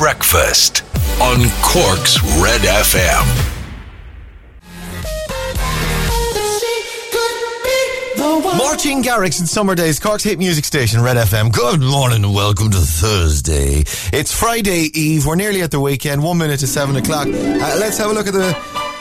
Breakfast on Cork's Red FM. Martin Garrix in Summer Days, Cork's hit music station, Red FM. Good morning and welcome to Thursday. It's Friday Eve. We're nearly at the weekend. One minute to seven o'clock. Uh, let's have a look at the.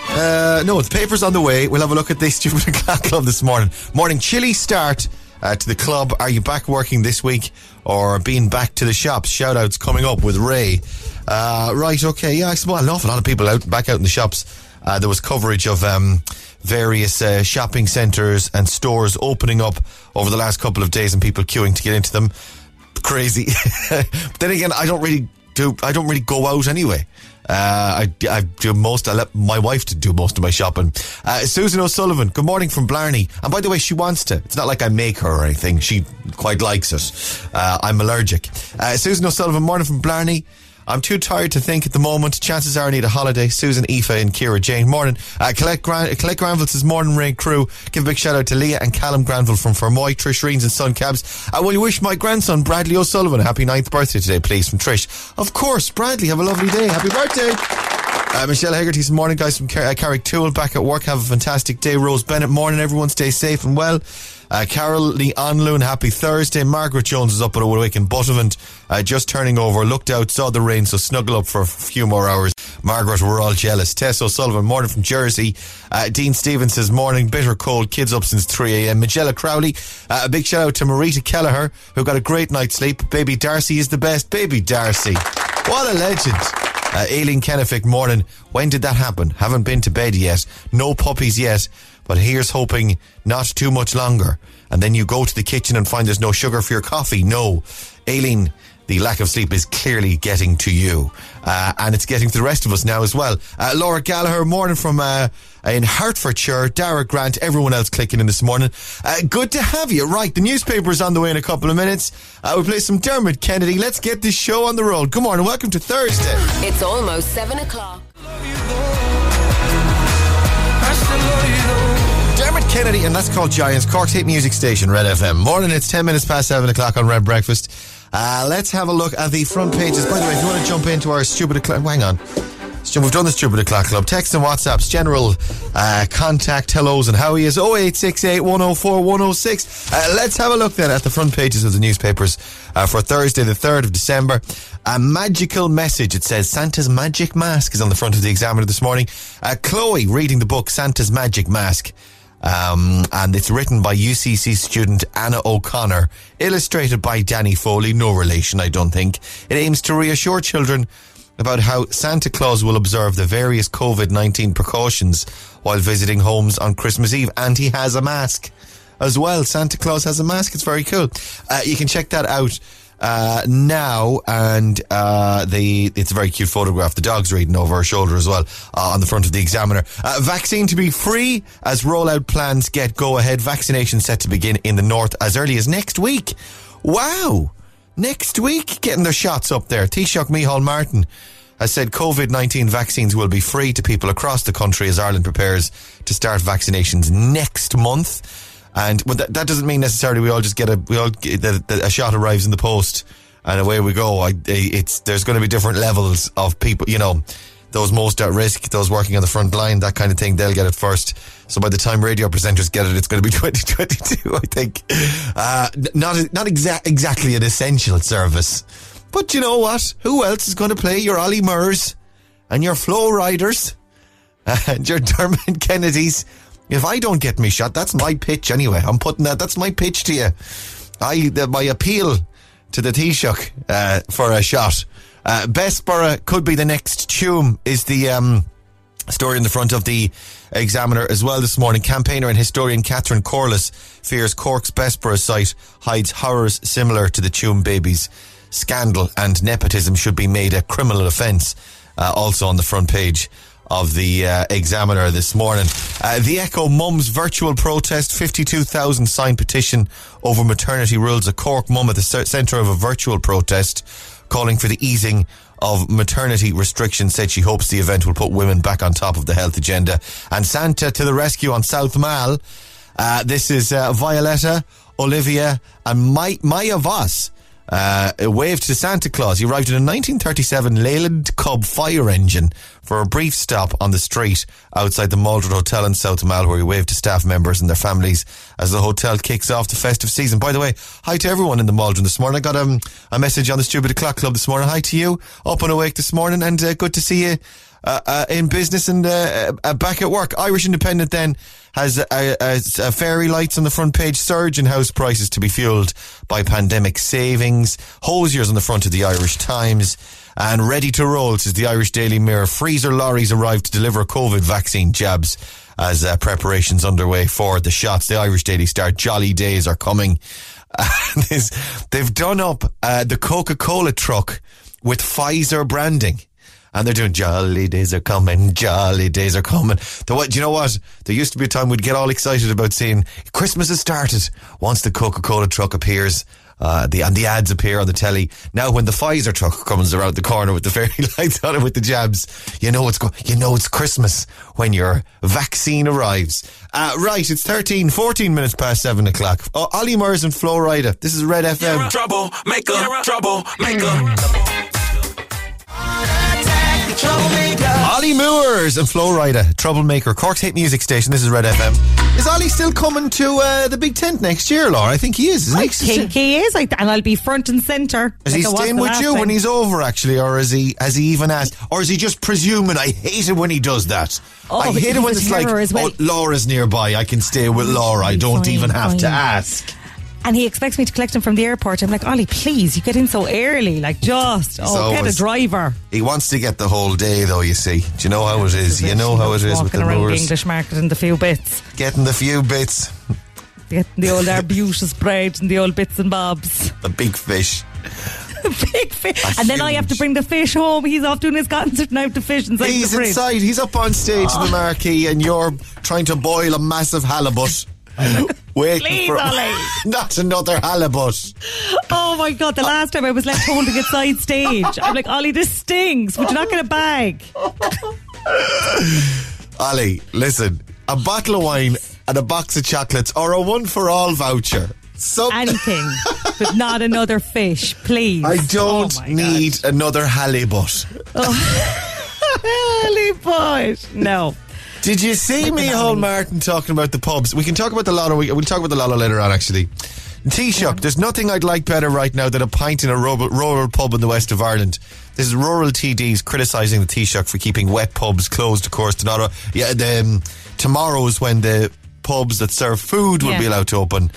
Uh, no, the paper's on the way. We'll have a look at the Stupid O'Clock Club this morning. Morning chilly start uh, to the club. Are you back working this week or being back to the shops? Shout outs coming up with Ray. Uh, right, okay. Yeah, I suppose an awful lot of people out back out in the shops. Uh, there was coverage of um, various uh, shopping centres and stores opening up over the last couple of days and people queuing to get into them. Crazy. then again, I don't really do, I don't really go out anyway. Uh, I, I do most, I let my wife to do most of my shopping. Uh, Susan O'Sullivan, good morning from Blarney. And by the way, she wants to. It's not like I make her or anything. She quite likes it. Uh, I'm allergic. Uh, Susan O'Sullivan, morning from Blarney. I'm too tired to think at the moment. Chances are I need a holiday. Susan, Aoife, and Kira Jane. Morning. Uh, Colette, Gran- Colette Morning, Rain crew. Give a big shout out to Leah and Callum Granville from Fermoy, Trish Reens and Sun Cabs. I will wish my grandson, Bradley O'Sullivan, a happy ninth birthday today, please, from Trish. Of course, Bradley, have a lovely day. Happy birthday. Uh, Michelle Hegarty, some morning, guys from Car- uh, Carrigtwohill. back at work. Have a fantastic day. Rose Bennett, morning, everyone. Stay safe and well. Uh, Carol Lee happy Thursday. Margaret Jones is up at Awake in Buttevant, uh, just turning over. Looked out, saw the rain, so snuggle up for a few more hours. Margaret, we're all jealous. Tess O'Sullivan, morning from Jersey. Uh, Dean Stevens says, morning, bitter cold, kids up since 3am. Magella Crowley, uh, a big shout out to Marita Kelleher, who got a great night's sleep. Baby Darcy is the best. Baby Darcy. What a legend. Uh, Aileen Kennefic, morning. When did that happen? Haven't been to bed yet. No puppies yet. But here's hoping not too much longer. And then you go to the kitchen and find there's no sugar for your coffee. No. Aileen, the lack of sleep is clearly getting to you. Uh, and it's getting to the rest of us now as well. Uh, Laura Gallagher, morning from uh, in Hertfordshire. Dara Grant, everyone else clicking in this morning. Uh, good to have you. Right, the newspaper's on the way in a couple of minutes. Uh, we'll play some Dermot Kennedy. Let's get this show on the road. Good morning. Welcome to Thursday. It's almost seven o'clock. Dermot Kennedy, and that's called Giants, Cork's hit music station, Red FM. Morning, it's 10 minutes past 7 o'clock on Red Breakfast. Uh, let's have a look at the front pages. By the way, if you want to jump into our stupid o'clock, hang on. We've done the stupid o'clock club. Text and WhatsApps, general uh, contact hellos and how he is 0868 104 106. Uh, let's have a look then at the front pages of the newspapers uh, for Thursday, the 3rd of December. A magical message. It says Santa's Magic Mask is on the front of the Examiner this morning. Uh, Chloe reading the book Santa's Magic Mask. Um, and it's written by UCC student Anna O'Connor, illustrated by Danny Foley, no relation, I don't think. It aims to reassure children about how Santa Claus will observe the various COVID 19 precautions while visiting homes on Christmas Eve, and he has a mask as well. Santa Claus has a mask, it's very cool. Uh, you can check that out uh, now, and uh, the it's a very cute photograph. The dog's reading over her shoulder as well uh, on the front of the Examiner. Uh, vaccine to be free as rollout plans get go ahead. Vaccination set to begin in the north as early as next week. Wow, next week getting their shots up there. Taoiseach Micheál Martin has said COVID 19 vaccines will be free to people across the country as Ireland prepares to start vaccinations next month. And but that, that doesn't mean necessarily we all just get a we all get, the, a shot arrives in the post and away we go. I, it's there's going to be different levels of people. You know, those most at risk, those working on the front line, that kind of thing. They'll get it first. So by the time radio presenters get it, it's going to be 2022. I think. Uh, not not exa- exactly an essential service, but you know what? Who else is going to play your Ollie Murs and your Flo Ridas and your Dermot Kennedys? If I don't get me shot, that's my pitch anyway. I'm putting that. That's my pitch to you. I the, my appeal to the Taoiseach uh, for a shot. Uh, could be the next Tuam is the um, story in the front of the Examiner as well this morning. Campaigner and historian Catherine Corless fears Cork's Bessborough site hides horrors similar to the Tuam babies scandal and nepotism should be made a criminal offence. Uh, also on the front page of the uh, Examiner this morning. Uh, the Echo Mums virtual protest, 52,000 signed petition over maternity rules. A Cork mum at the centre of a virtual protest calling for the easing of maternity restrictions said she hopes the event will put women back on top of the health agenda. And Santa to the rescue on South Mall. Uh, this is uh, Violetta, Olivia, and My- Maya Voss uh, wave to Santa Claus. He arrived in a 1937 Leyland Cub fire engine for a brief stop on the street outside the Maldron Hotel in South Mall, where he waved to staff members and their families as the hotel kicks off the festive season. By the way, hi to everyone in the Maldron this morning. I got um, a message on the Stupid Clock Club this morning. Hi to you, up and awake this morning, and uh, good to see you uh, uh, in business and uh, uh, back at work. Irish Independent then has fairy lights on the front page, surge in house prices to be fueled by pandemic savings, Hozier's on the front of the Irish Times, and ready to roll says the Irish Daily Mirror. Freezer lorries arrived to deliver COVID vaccine jabs as uh, preparations underway for the shots. The Irish Daily Star jolly days are coming. they've done up uh, the Coca Cola truck with Pfizer branding and they're doing jolly days are coming, jolly days are coming. The what? Do you know what? There used to be a time we'd get all excited about seeing Christmas has started once the Coca Cola truck appears. Uh, the and the ads appear on the telly. Now, when the Pfizer truck comes around the corner with the fairy lights on it with the jabs, you know it's go- you know it's Christmas when your vaccine arrives. Uh, right, it's 13, 14 minutes past seven o'clock. Oh, Ollie Murs and Flo Rida. This is Red FM. Trouble maker, trouble maker. Ollie Murs and Flo Rida, Troublemaker, Cork's hit music station. This is Red FM. Is Ollie still coming to uh, the Big Tent next year, Laura? I think he is, isn't I he? think he is, I, and I'll be front and centre. Is he like I was staying with last you when he's over, actually, or is he? Has he even asked, or is he just presuming? I hate it when he does that. Oh, I hate it when it's like, terror as well. oh, Laura's nearby. I can stay with Laura. I don't even have to ask. And he expects me to collect him from the airport. I'm like, Ollie, please, you get in so early. Like, just, oh, get a driver. He wants to get the whole day, though. You see, do you know how it is? You know how it is with the around the English market and the few bits. Getting the few bits, Getting the old arbutus bread and the old bits and bobs. the big fish. Big fish. And then I have to bring the fish home. He's off doing his concert now to fish inside He's the inside. He's up on stage in the ah. marquee, and you're trying to boil a massive halibut. Waiting Please, for Ollie. not another halibut. Oh my god, the last time I was left holding it side stage. I'm like, Ollie, this stinks. Would you not get a bag? Ollie, listen, a bottle of wine and a box of chocolates or a one for all voucher. So Anything, but not another fish, please. I don't Oh need another halibut. God. Holy boy. No. Did you see Micheál Martin, talking about the pubs? We can talk about the Lotto. we- We'll talk about the Lotto later on, actually. Taoiseach, there's nothing I'd like better right now than a pint in a rural, rural pub in the west of Ireland. This is rural TDs criticising the Taoiseach for keeping wet pubs closed, of course. Tomorrow, yeah, the, um, tomorrow's when the pubs that serve food will Yeah. be allowed to open.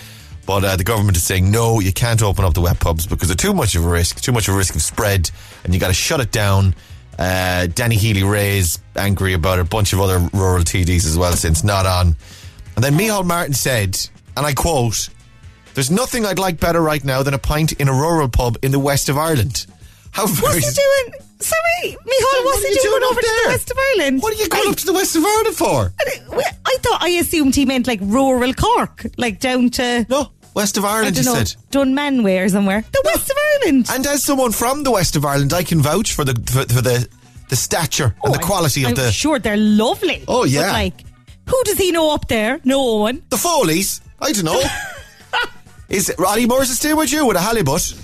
But uh, the government is saying, no, you can't open up the wet pubs because they're too much of a risk, too much of a risk of spread, and you got to shut it down. Uh, Danny Healy-Rae's angry about it, a bunch of other rural TDs as well since not on. And then Micheál Martin said, and I quote, There's nothing I'd like better right now than a pint in a rural pub in the west of Ireland. How very. What's he doing? Sorry, Micheál, what's are he you doing, doing over to the west of Ireland? What are you going I, up to the west of Ireland for? I, I thought I assumed he meant like rural Cork, like down to No, west of Ireland, he said. Dunmanway or somewhere. The west of Ireland. And as someone from the west of Ireland, I can vouch for the for, for the the stature and oh, the Oh, quality I'm, of I'm the sure they're lovely. Oh, yeah. Like, who does he know up there? No one. the Foley's. I don't know. Is Roddy Morris still with you with a halibut?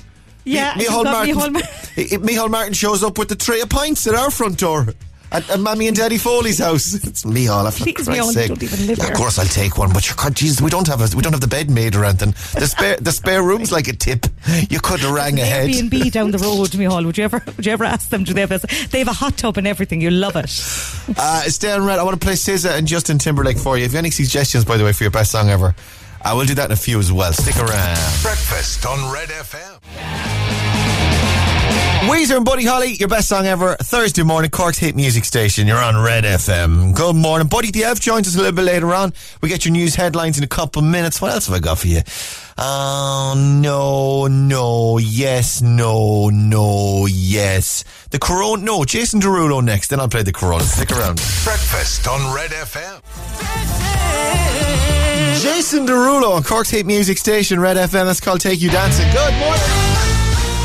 Yeah, Mi- you've Micheál got Martin. I- I- Micheál Martin shows up with the tray of pints at our front door. At, at Mammy and Daddy Foley's house. It's Micheál, for Please, Christ's Micheál, you sake. don't even live yeah. Of course I'll take one, but you're, God, Jesus, we don't have a, we don't have the bed made or anything. The spare the spare room's like a tip. You could have rang ahead. Airbnb down the road, Micheál. Would you ever? Would you ever ask them? Do they have? A, they have a hot tub and everything. You love it. Uh, stay on red. I want to play SZA and Justin Timberlake for you. If you have any suggestions, by the way, for your best song ever, I will do that in a few as well. Stick around. Breakfast on Red FM. Weezer and Buddy Holly, your best song ever. Thursday morning, Cork's hit music station. You're on Red FM. Good morning. Buddy DF joins us a little bit later on. We get your news headlines in a couple of minutes. What else have I got for you? Oh, no, no, yes, no, no, yes. The Corona, no, Jason Derulo next. Then I'll play the Corona. Stick around. Breakfast on Red FM. Jason Derulo on Cork's hit music station, Red FM. That's called Take You Dancing. Good morning.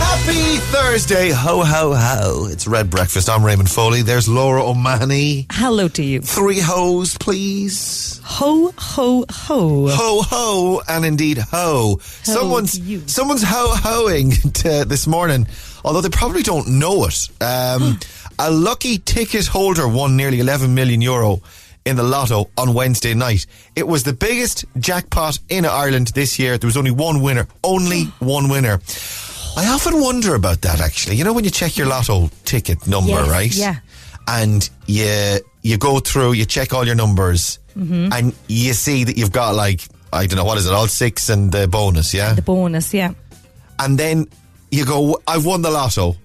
Happy Thursday, ho ho ho. It's Red Breakfast. I'm Raymond Foley. There's Laura O'Mahony. Hello to you. Three hoes, please. Ho, ho, ho. Ho ho, and indeed ho. someone's to you. someone's ho hoing uh, this morning, although they probably don't know it. Um, hmm. a lucky ticket holder won nearly 11 million euro in the lotto on Wednesday night. It was the biggest jackpot in Ireland this year. There was only one winner. Only hmm. one winner. I often wonder about that actually. You know when you check your lotto ticket number, Yes, right? yeah. And you you go through, you check all your numbers, Mm-hmm. and you see that you've got like I don't know what is it, all six and the bonus, yeah. The bonus, yeah. and then you go, I've won the lotto,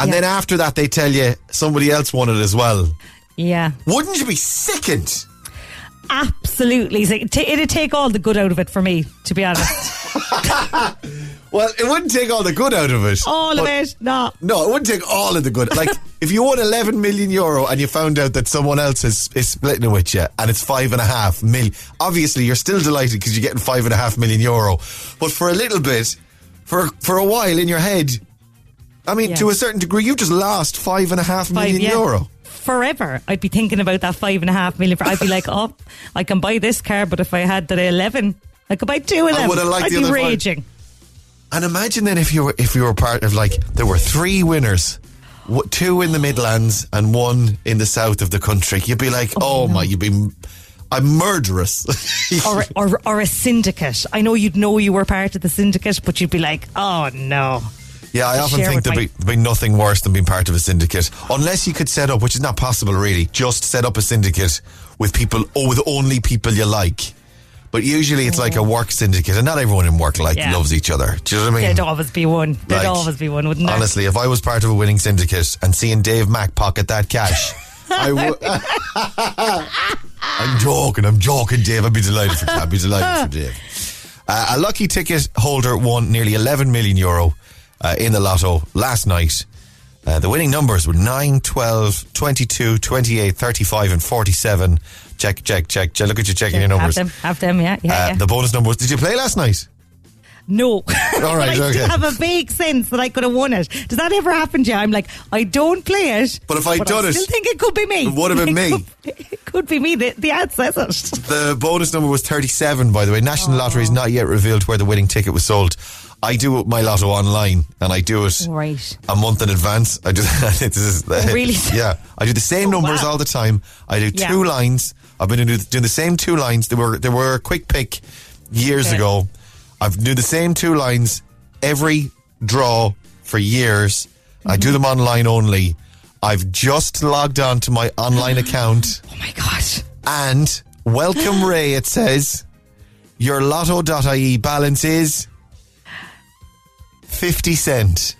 and Yeah. then after that they tell you somebody else won it as well. Yeah. Wouldn't you be sickened? Absolutely. So it ta- It'd take all the good out of it for me, to be honest. Well, it wouldn't take all the good out of it. all of it. No. No, it wouldn't take all of the good. Like, if you won 11 million euro and you found out that someone else is, is splitting it with you and it's five and a half million, obviously you're still delighted because you're getting five and a half million euro. But for a little bit, for, for a while in your head, I mean, Yeah. to a certain degree, you just lost five and a half Five, million yeah. euro. Forever, I'd be thinking about that five and a half million. I'd be like, oh, I can buy this car, but if I had the eleven, I could buy two eleven. would have liked I'd the be other five. And imagine then if you were if you were part of like there were three winners, two in the Midlands and one in the south of the country. You'd be like, oh, oh my, you'd be, I'm murderous. or, or or a syndicate. I know you'd know you were part of the syndicate, but you'd be like, oh no. yeah, I often think there'd be, there'd be nothing worse than being part of a syndicate, unless you could set up, which is not possible really. Just set up a syndicate with people, or with only people you like. But usually it's like a work syndicate, and not everyone in work like Yeah. loves each other. Do you know what I mean? There'd always be one. There'd Like, always be one, wouldn't there? Honestly, if I was part of a winning syndicate and seeing Dave Mack pocket that cash, I would. I'm joking. I'm joking, Dave. I'd be delighted for. I'd be delighted for Dave. Uh, a lucky ticket holder won nearly 11 million euro uh, in the lotto last night. Uh, the winning numbers were 9, 12, 22, 28, 35, and 47. Check, check, check. check. Look at you checking your numbers. have them, have them, yeah, yeah, Uh, yeah. The bonus numbers. Did you play last night? No. All right, I okay. have a vague sense that I could have won it. Does that ever happen to you? I'm like, I don't play it. But if I'd done I it, still think it could be me. it would have been me. Could, it could be me. The, the ad says it. The bonus number was 37, by the way. National Lottery has not yet revealed where the winning ticket was sold. I do my lotto online and I do it Right. a month in advance. I do this is, Oh, really? Yeah. I do the same Oh, numbers wow. all the time. I do Yeah. two lines. I've been doing the same two lines. They were they were a quick pick years Okay. ago. I've do the same two lines every draw for years. I Mm-hmm. do them online only. I've just logged on to my online account Oh my God. and welcome Ray, it says your lotto.ie balance is 50 cent.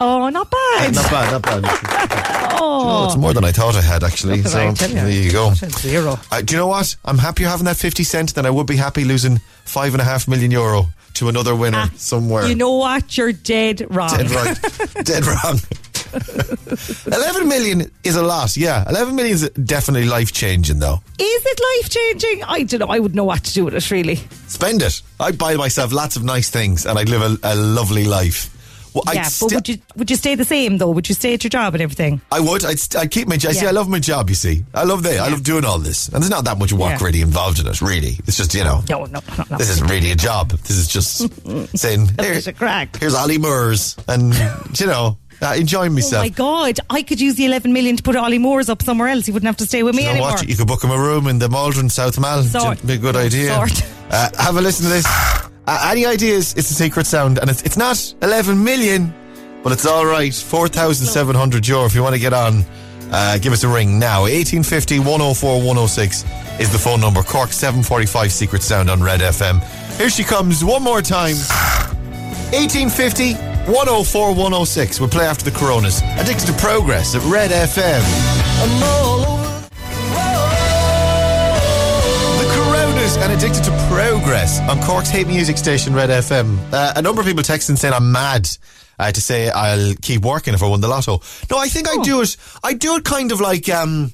Oh, not bad. Not bad, not bad. oh, it's more than I thought I had actually. So you. there you go. Zero. Uh, do you know what? I'm happier having that 50 cent than I would be happy losing five and a half million euro to another winner somewhere. Ah, You know what? You're dead wrong. Dead right. Dead wrong. 11 million is a lot, yeah. 11 million is definitely life changing though. Is it life changing? I don't know. I would know what to do with it, really. Spend it. I'd buy myself lots of nice things and I'd live a, a lovely life. Well, I'd but would you would you stay the same though? Would you stay at your job and everything? I would. I'd, st- I'd keep my job. See, I love my job, you see. I love that. I love doing all this. And there's not that much work Yeah. really involved in it, really. It's just, you know, No, no, no, no. this isn't really a job. This is just saying, Here, a crack. here's Ollie Murs and, you know, uh, enjoying Oh myself. my god! I could use the eleven million to put Ollie Murs up somewhere else. He wouldn't have to stay with me you know anymore. what? You could book him a room in the Maldron, South Mall. Sort. It'd be a good idea. Sort. Uh, have a listen to this. Uh, any ideas? It's a secret sound, and it's, it's not 11 million, but it's all right. 4,700 euro if you want to get on. Uh, give us a ring now. 1850 104 106 is the phone number. Cork 745 Secret Sound on Red FM. Here she comes one more time. 1850 104 106. We'll play after the Coronas. Addicted to Progress at Red FM. Coronas and Addicted to Progress on Cork's hate music station Red FM. Uh, a number of people texting saying I'm mad uh, to say I'll keep working if I won the lotto. No, I think I do it. I do it kind of like um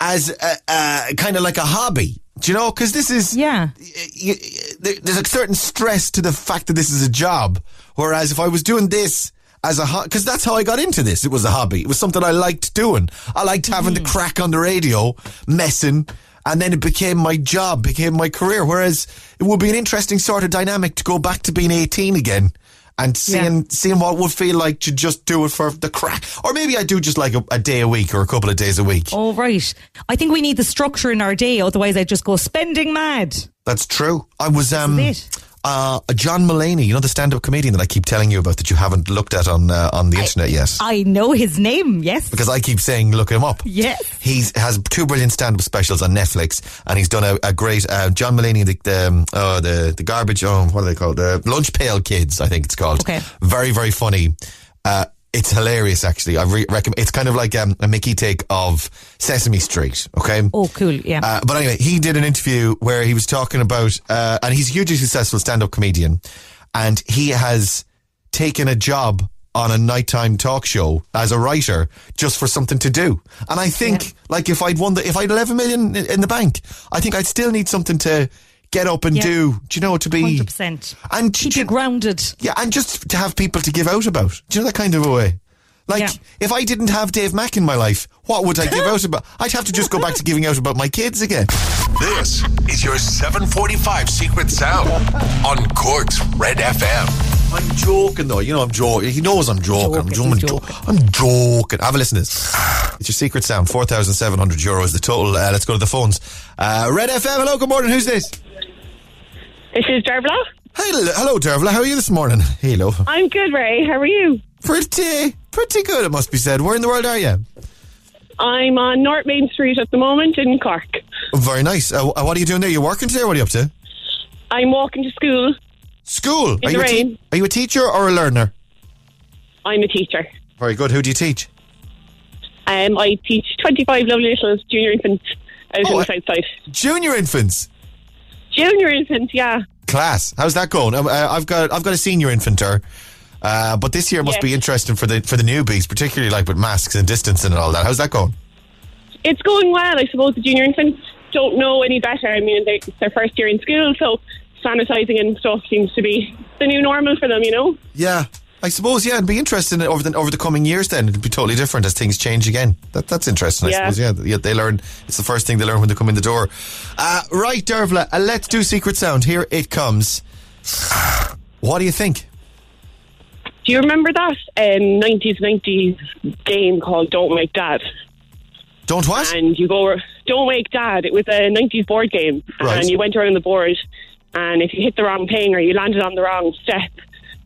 as a, uh, kind of like a hobby. Do you know? Because this is Yeah. y- y- there- there's a certain stress to the fact that this is a job. Whereas if I was doing this as a because that's how I got into this. It was a hobby. It was something I liked doing. I liked having the crack on the radio, messing, and then it became my job, became my career. Whereas it would be an interesting sort of dynamic to go back to being 18 again. And seeing seeing what it would feel like to just do it for the crack, or maybe I do just like a, a day a week or a couple of days a week. Oh, right. I think we need the structure in our day, otherwise I'd just go spending mad. That's true. I was um it? Uh John Mulaney, you know the stand-up comedian that I keep telling you about that you haven't looked at on uh, on the internet yet. I know his name, yes. because I keep saying look him up. Yes. He's has two brilliant stand-up specials on Netflix, and he's done a, a great uh, John Mulaney, the the, um, oh, the the garbage. Oh, what are they called? The lunch pail kids, I think it's called. Okay. Very very funny. It's hilarious, actually. I re- recommend. It's kind of like um, a Mickey take of Sesame Street. Okay. Oh, cool, yeah. Uh, but anyway, he did an interview where he was talking about, uh, and he's a hugely successful stand-up comedian, and he has taken a job on a nighttime talk show as a writer just for something to do. And I think, like, if I'd won the, if I'd 11 million in the bank, I think I'd still need something to get up and Yeah. do. Do you know to be 100%. and Keep do you you- grounded. yeah, and just to have people to give out about. Do you know that kind of a way? Like, Yeah. if I didn't have Dave Mack in my life, what would I give out about? I'd have to just go back to giving out about my kids again. This is your 745 Secret Sound on Cork's Red FM. I'm joking though. You know I'm joking. He knows I'm joking. I'm Joking, joking. I'm joking. Have a listen to this. It's your secret sound. Four thousand seven hundred euros. The total. Uh, let's go to the phones. Uh, Red FM. Hello. Good morning. Who's this? This is Dervla. Hello, hello, Dervla. How are you this morning? Hello. I'm good, Ray. How are you? Pretty, pretty good. It must be said. Where in the world are you? I'm on North Main Street at the moment in Cork. Very nice. Uh, what are you doing there? You working today? Or what are you up to? I'm walking to school. School. In are the you a rain. are you a teacher or a learner? I'm a teacher. Very good. Who do you teach? Um, I teach 25 lovely little junior infants out Oh, in the south side. Junior infants. Junior infants, yeah. Class. How's that going? Um, uh, I've got I've got a senior infanter, uh, but this year must Yes. be interesting for the for the newbies, particularly like with masks and distancing and all that. How's that going? It's going well. I suppose the junior infants don't know any better. I mean, they, it's their first year in school, so sanitising and stuff seems to be the new normal for them, you know? Yeah, I suppose. Yeah, it'd be interesting over the over the coming years. Then it'd be totally different as things change again. That that's interesting. I Yeah. suppose. Yeah, yeah, they learn. It's the first thing they learn when they come in the door. Uh, right, Dervla. Uh, let's do secret sound. Here it comes. What do you think? Do you remember that um, 90s, 90s game called Don't Make Dad? Don't what? and you go, don't wake dad. It was a 90s board game. Right. And you went around the board, and if you hit the wrong thing or you landed on the wrong step,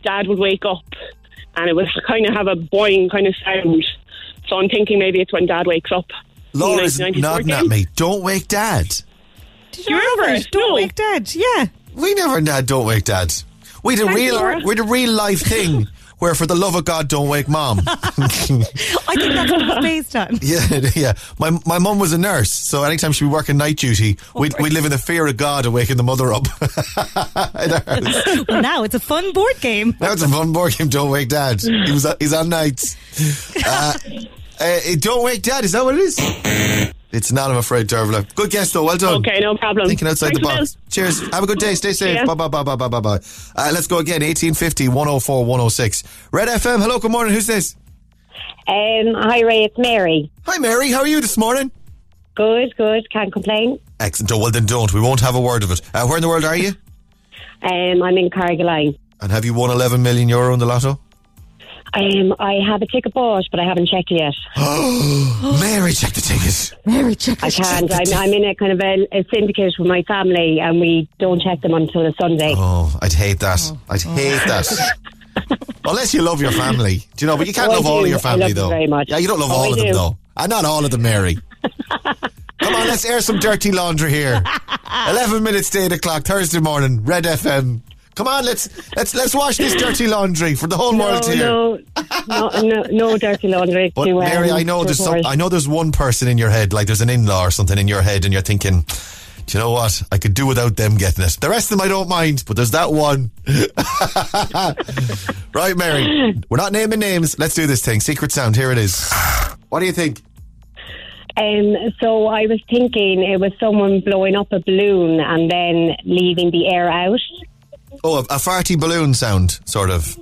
dad would wake up. And it would kind of have a boing kind of sound. So I'm thinking maybe it's when dad wakes up. in the Laura's 1990s nodding at me. Don't wake Dad. Did Do you remember have it? it? Don't No. wake dad. Yeah. We never had Don't Wake Dad. We had a Thanks, real, we had a real life thing where, for the love of God, don't wake mom. I think that's what it's based on. yeah, yeah. My my mum was a nurse, so anytime she'd be working night duty, we'd, we'd live in the fear of God of waking the mother up. In our house. Well, now it's a fun board game. now it's a fun board game. Don't wake Dad. He was he's on nights. Uh, uh, don't wake Dad. Is that what it is? It's not. I'm afraid, Dervla. Good guess though. Well done. Okay, no problem. Thinking outside Thanks the a mil. box. Cheers. Have a good day. Stay safe. Yeah. Bye bye bye bye bye bye bye. Uh, let's go again. 1850 104 106. Red FM. Hello. Good morning. Who's this? Um, hi Ray, it's Mary. Hi, Mary. How are you this morning? Good, good, can't complain. Excellent. Oh, well, then don't. We won't have a word of it. Uh, where in the world are you? Um, I'm in Carrigaline. And have you won 11 million euro in the lotto? Um, I have a ticket bought, but I haven't checked it yet. Mary, check the tickets. Mary, check I can't. I'm, I'm in a kind of a, a syndicate with my family, and we don't check them until a Sunday. Oh, I'd hate that. I'd hate that. Unless you love your family. Do you know? But you can't Oh, love all of do. your I family, love them though. very much. Yeah, you don't love Oh, all I of them, though. And not all of them, Mary. Come on, let's air some dirty laundry here. 11 minutes to 8 o'clock, Thursday morning, Red FM. Come on, let's let's let's wash this dirty laundry for the whole no, world to hear. no, no, no, no dirty laundry. But to, um, Mary, I know there's some. I know there's one person in your head, like there's an in-law or something in your head, and you're thinking, do you know what? I could do without them getting it. The rest of them I don't mind, but there's that one. right, Mary. We're not naming names. Let's do this thing. Secret sound. Here it is. What do you think? Um, so I was thinking it was someone blowing up a balloon and then leaving the air out. Oh, a, a farty balloon sound, sort of.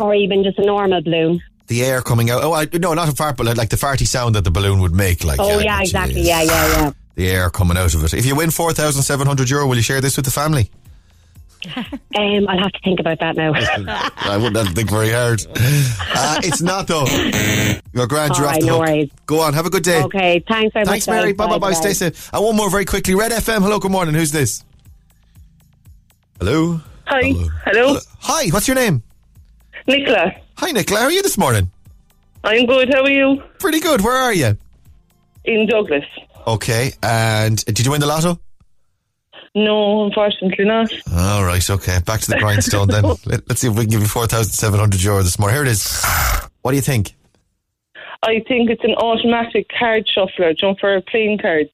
or even just a normal balloon. The air coming out. Oh, I, no, not a fart, but like the farty sound that the balloon would make. Like, Oh I yeah, exactly. Yeah, yeah, yeah. The air coming out of it. If you win 4,700 euro, will you share this with the family? Um, I'll have to think about that now. I wouldn't have to think very hard. Uh, it's not, though. You're grand, you're off the no hook. worries. Go on, have a good day. okay, thanks very Thanks, much. Mary. guys. Bye bye bye. Stay safe. And one more very quickly. Red FM. Hello. Good morning. Who's this? Hello. Hi. Hello. Hello. Hi. What's your name? Nicola. Hi, Nicola. How are you this morning? I'm good. How are you? Pretty good. Where are you? In Douglas. Okay. And did you win the lotto? No, unfortunately not. All right. Okay. Back to the grindstone then. Let, us see if we can give you four thousand seven hundred euro this morning. Here it is. What do you think? I think it's an automatic card shuffler, jump for a playing cards.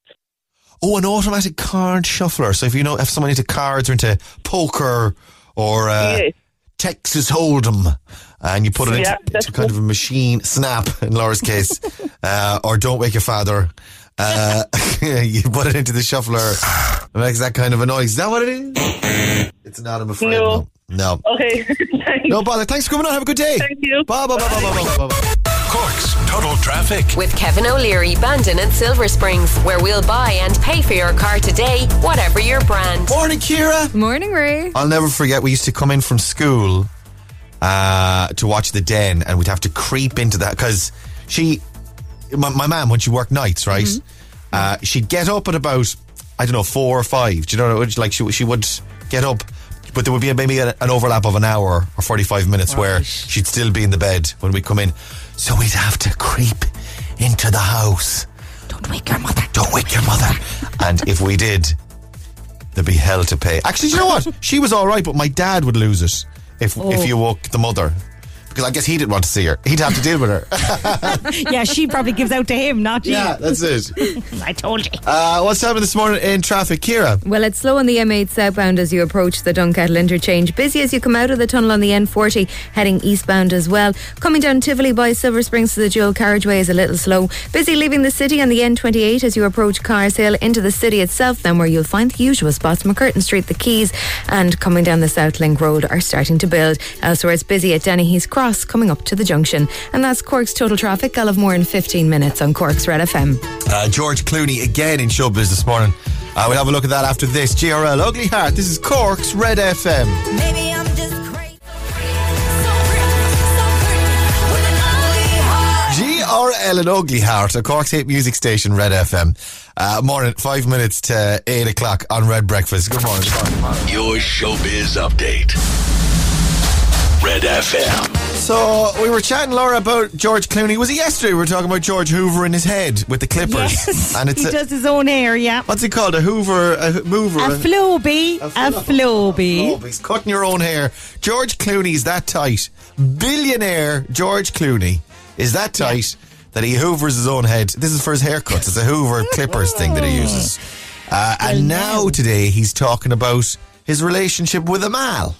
Oh, an automatic card shuffler. So if you know if someone into cards or into poker or uh, Yes. Texas Hold'em, and you put it into, Yeah, that's into kind of a machine, snap in Laura's case, uh, or don't wake your father. Uh, you put it into the shuffler, it makes that kind of a noise. Is that what it is? It's not. I'm afraid. No. No. no. Okay, thanks. No bother. Thanks for coming on. Have a good day. Thank you. Bye bye bye bye bye bye bye. bye. Cork's Total Traffic. With Kevin O'Leary, Bandon and Silver Springs, where we'll buy and pay for your car today, whatever your brand. Morning, Kira. Morning, Ray. I'll never forget. We used to come in from school uh, to watch the Den, and we'd have to creep into that because she, my, my mum, when she worked nights, right, uh, she'd get up at about I don't know four or five. Do you know? What I mean? Like she she would get up. But there would be maybe an overlap of an hour or 45 minutes where she'd still be in the bed when we come in. So we'd have to creep into the house. Don't wake your mother. Don't wake your mother. and if we did, there'd be hell to pay. Actually, you know what? She was all right, but my dad would lose it if if oh. you woke the mother. Because I guess he didn't want to see her. He'd have to deal with her. Yeah, she probably gives out to him, not you. yeah, that's it. I told you. Uh, what's happening this morning in traffic, Kira? Well, it's slow on the M8 southbound as you approach the Dunkettle interchange. Busy as you come out of the tunnel on the N40, heading eastbound as well. Coming down Tivoli by Silver Springs to the dual carriageway is a little slow. Busy leaving the city on the N28 as you approach Cars Hill into the city itself, then where you'll find the usual spots. McCurtain Street, the Quays, and coming down the South Link Road are starting to build. Elsewhere, it's busy at Dennehy's Cross coming up to the junction. And that's Cork's total traffic. I'll have more in 15 minutes on Cork's Red FM. Uh, George Clooney again in showbiz this morning. Uh, we'll have a look at that after this. GRL Ugly Heart. This is Cork's Red FM. Maybe I'm just crazy. So pretty, so pretty, with an ugly heart. GRL and Ugly Heart, a Cork's hit music station, Red FM. Uh, morning, five minutes to eight o'clock on Red Breakfast. Good morning. Good morning. Your showbiz update. Red FM. So we were chatting, Laura, about George Clooney. Was it yesterday? We were talking about George Hoover in his head with the clippers, Yes. and it's he a, does his own hair, yeah. what's he called? A Hoover, a mover, A Flowbee. A Flowbee. Oh, he's cutting your own hair. George Clooney's that tight. Billionaire George Clooney is that tight that he hoovers his own head. This is for his haircuts. It's a Hoover clippers thing that he uses. Uh, and now today he's talking about his relationship with Amal.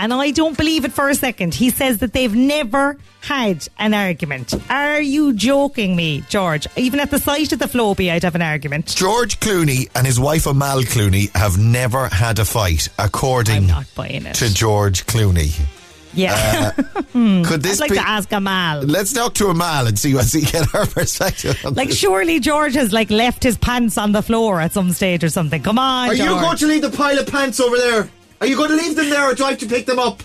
And I don't believe it for a second. He says that they've never had an argument. Are you joking me, George? Even at the sight of the Flowbee, I'd have an argument. George Clooney and his wife Amal Clooney have never had a fight, according I'm not buying it. to George Clooney. yeah. Uh, hmm. Could this I'd like be? to ask Amal. Let's talk to Amal and see what see get her perspective. On Like, this. surely George has like left his pants on the floor at some stage or something. Come on, Are you George. going to leave the pile of pants over there? Are you going to leave them there or do I have to pick them up?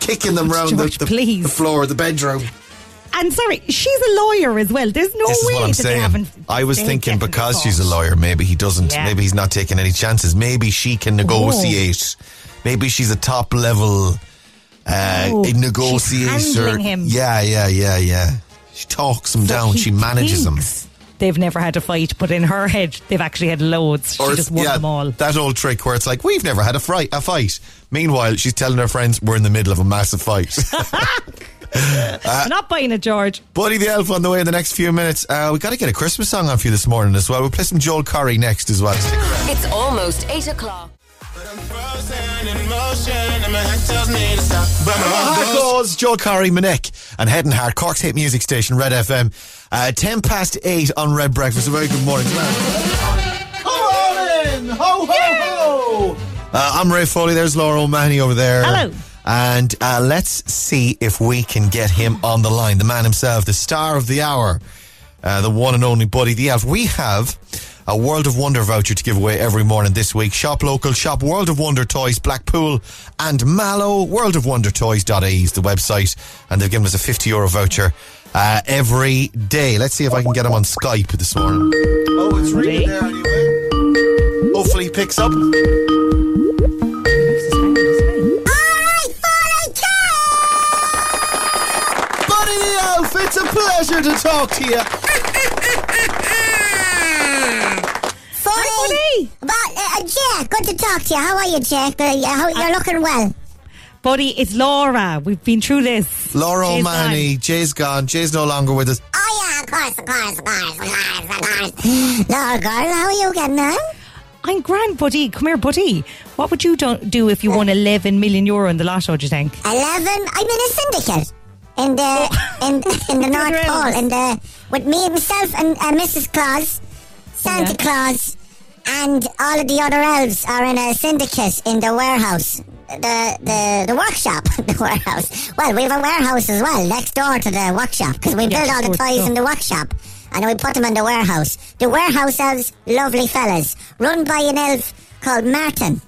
Kicking them round George, the, the, the floor of the bedroom. And sorry, she's a lawyer as well. There's no this is way what I'm that they saying. haven't. I was thinking because involved. she's a lawyer, maybe he doesn't. Yeah. Maybe he's not taking any chances. Maybe she can negotiate. Maybe she's a top level uh, Oh, she's negotiator. Yeah, yeah, yeah, yeah. She talks him down. She manages him. Thinks They've never had a fight, but in her head, they've actually had loads. She just won yeah, them all. that old trick where it's like we've never had a fight. A fight. Meanwhile, she's telling her friends we're in the middle of a massive fight. I'm not buying it, George. Buddy the Elf on the way in the next few minutes. Uh, we got to get a Christmas song on for you this morning as well. We'll play some Joel Corry next as well. It's almost 8 o'clock. How goes Joel Corry, MNEK, and Head and Heart, Cork's hit music station, Red FM. Uh, 10 past 8 on Red Breakfast. A very good morning. Come on in! Ho, ho, ho! Uh, I'm Ray Foley. There's Laura O'Mahony over there. Hello. And uh, let's see if we can get him on the line. The man himself, the star of the hour, uh, the one and only Buddy the Elf. We have a World of Wonder voucher to give away every morning this week. Shop local, shop World of Wonder Toys, Blackpool and Mallow. World of Wonder Worldofwondertoys.ie is the website. And they've given us a 50 euro voucher uh, every day. Let's see if I can get him on Skype this morning. Oh, it's really there anyway. Hopefully he picks up. Buddy the Elf, it's a pleasure to talk to you. Funny. But, good to talk to you. How are you, Jack? Uh, you- how, you're looking well. Buddy, it's Laura. We've been through this. Laura Jay's O'Mahony, Jay's gone. Jay's no longer with us. Oh, yeah, of course, of course, of course, of course, of course. Laura, girl, how are you getting on? I'm grand, buddy. Come here, buddy. What would you do, do if you won 11 million euro in the lotto, do you think? 11. I'm in a syndicate. In the, in, in the North Pole. In the, with me, myself, and uh, Mrs. Claus, Santa Yeah. Claus, and all of the other elves are in a syndicate in the warehouse. The, the the workshop, the warehouse. Well, we have a warehouse as well next door to the workshop because we build all the toys in the workshop and we put them in the warehouse. The warehouse elves, lovely fellas, run by an elf called Martin.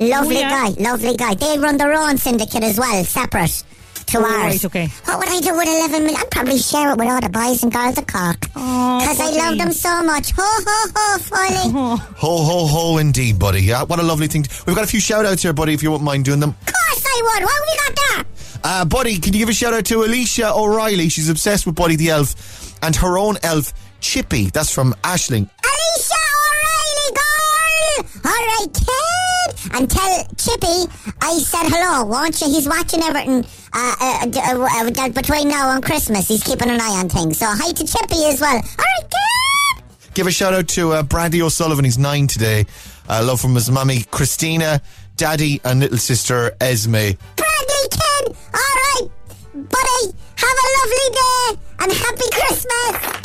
Oh, lovely Oh, yeah. guy, lovely guy. They run their own syndicate as well, separate to Oh, ours. right, okay. What would I do with 11 million? I'd probably share it with all the boys and girls of Cork. Oh, Because I love them so much. Ho, ho, ho, Foley. Ho, ho, ho, indeed, buddy. Yeah, what a lovely thing. to- We've got a few shout outs here, buddy, if you wouldn't mind doing them. Of course I would. What have you got there? Uh, buddy, can you give a shout out to Alicia O'Reilly? She's obsessed with Buddy the Elf and her own elf, Chippy. That's from Ashling. Alicia O'Reilly, girl! All right, kid. And tell Chippy I said hello, won't you? He's watching everything uh, uh, uh, uh, uh, between now and Christmas. He's keeping an eye on things. So hi to Chippy as well. All right, kid. Give a shout out to uh, Brandy O'Sullivan. He's nine today. Uh, love from his mummy, Christina, daddy, and little sister, Esme. Brandy, kid. All right, buddy. Have a lovely day and happy Christmas.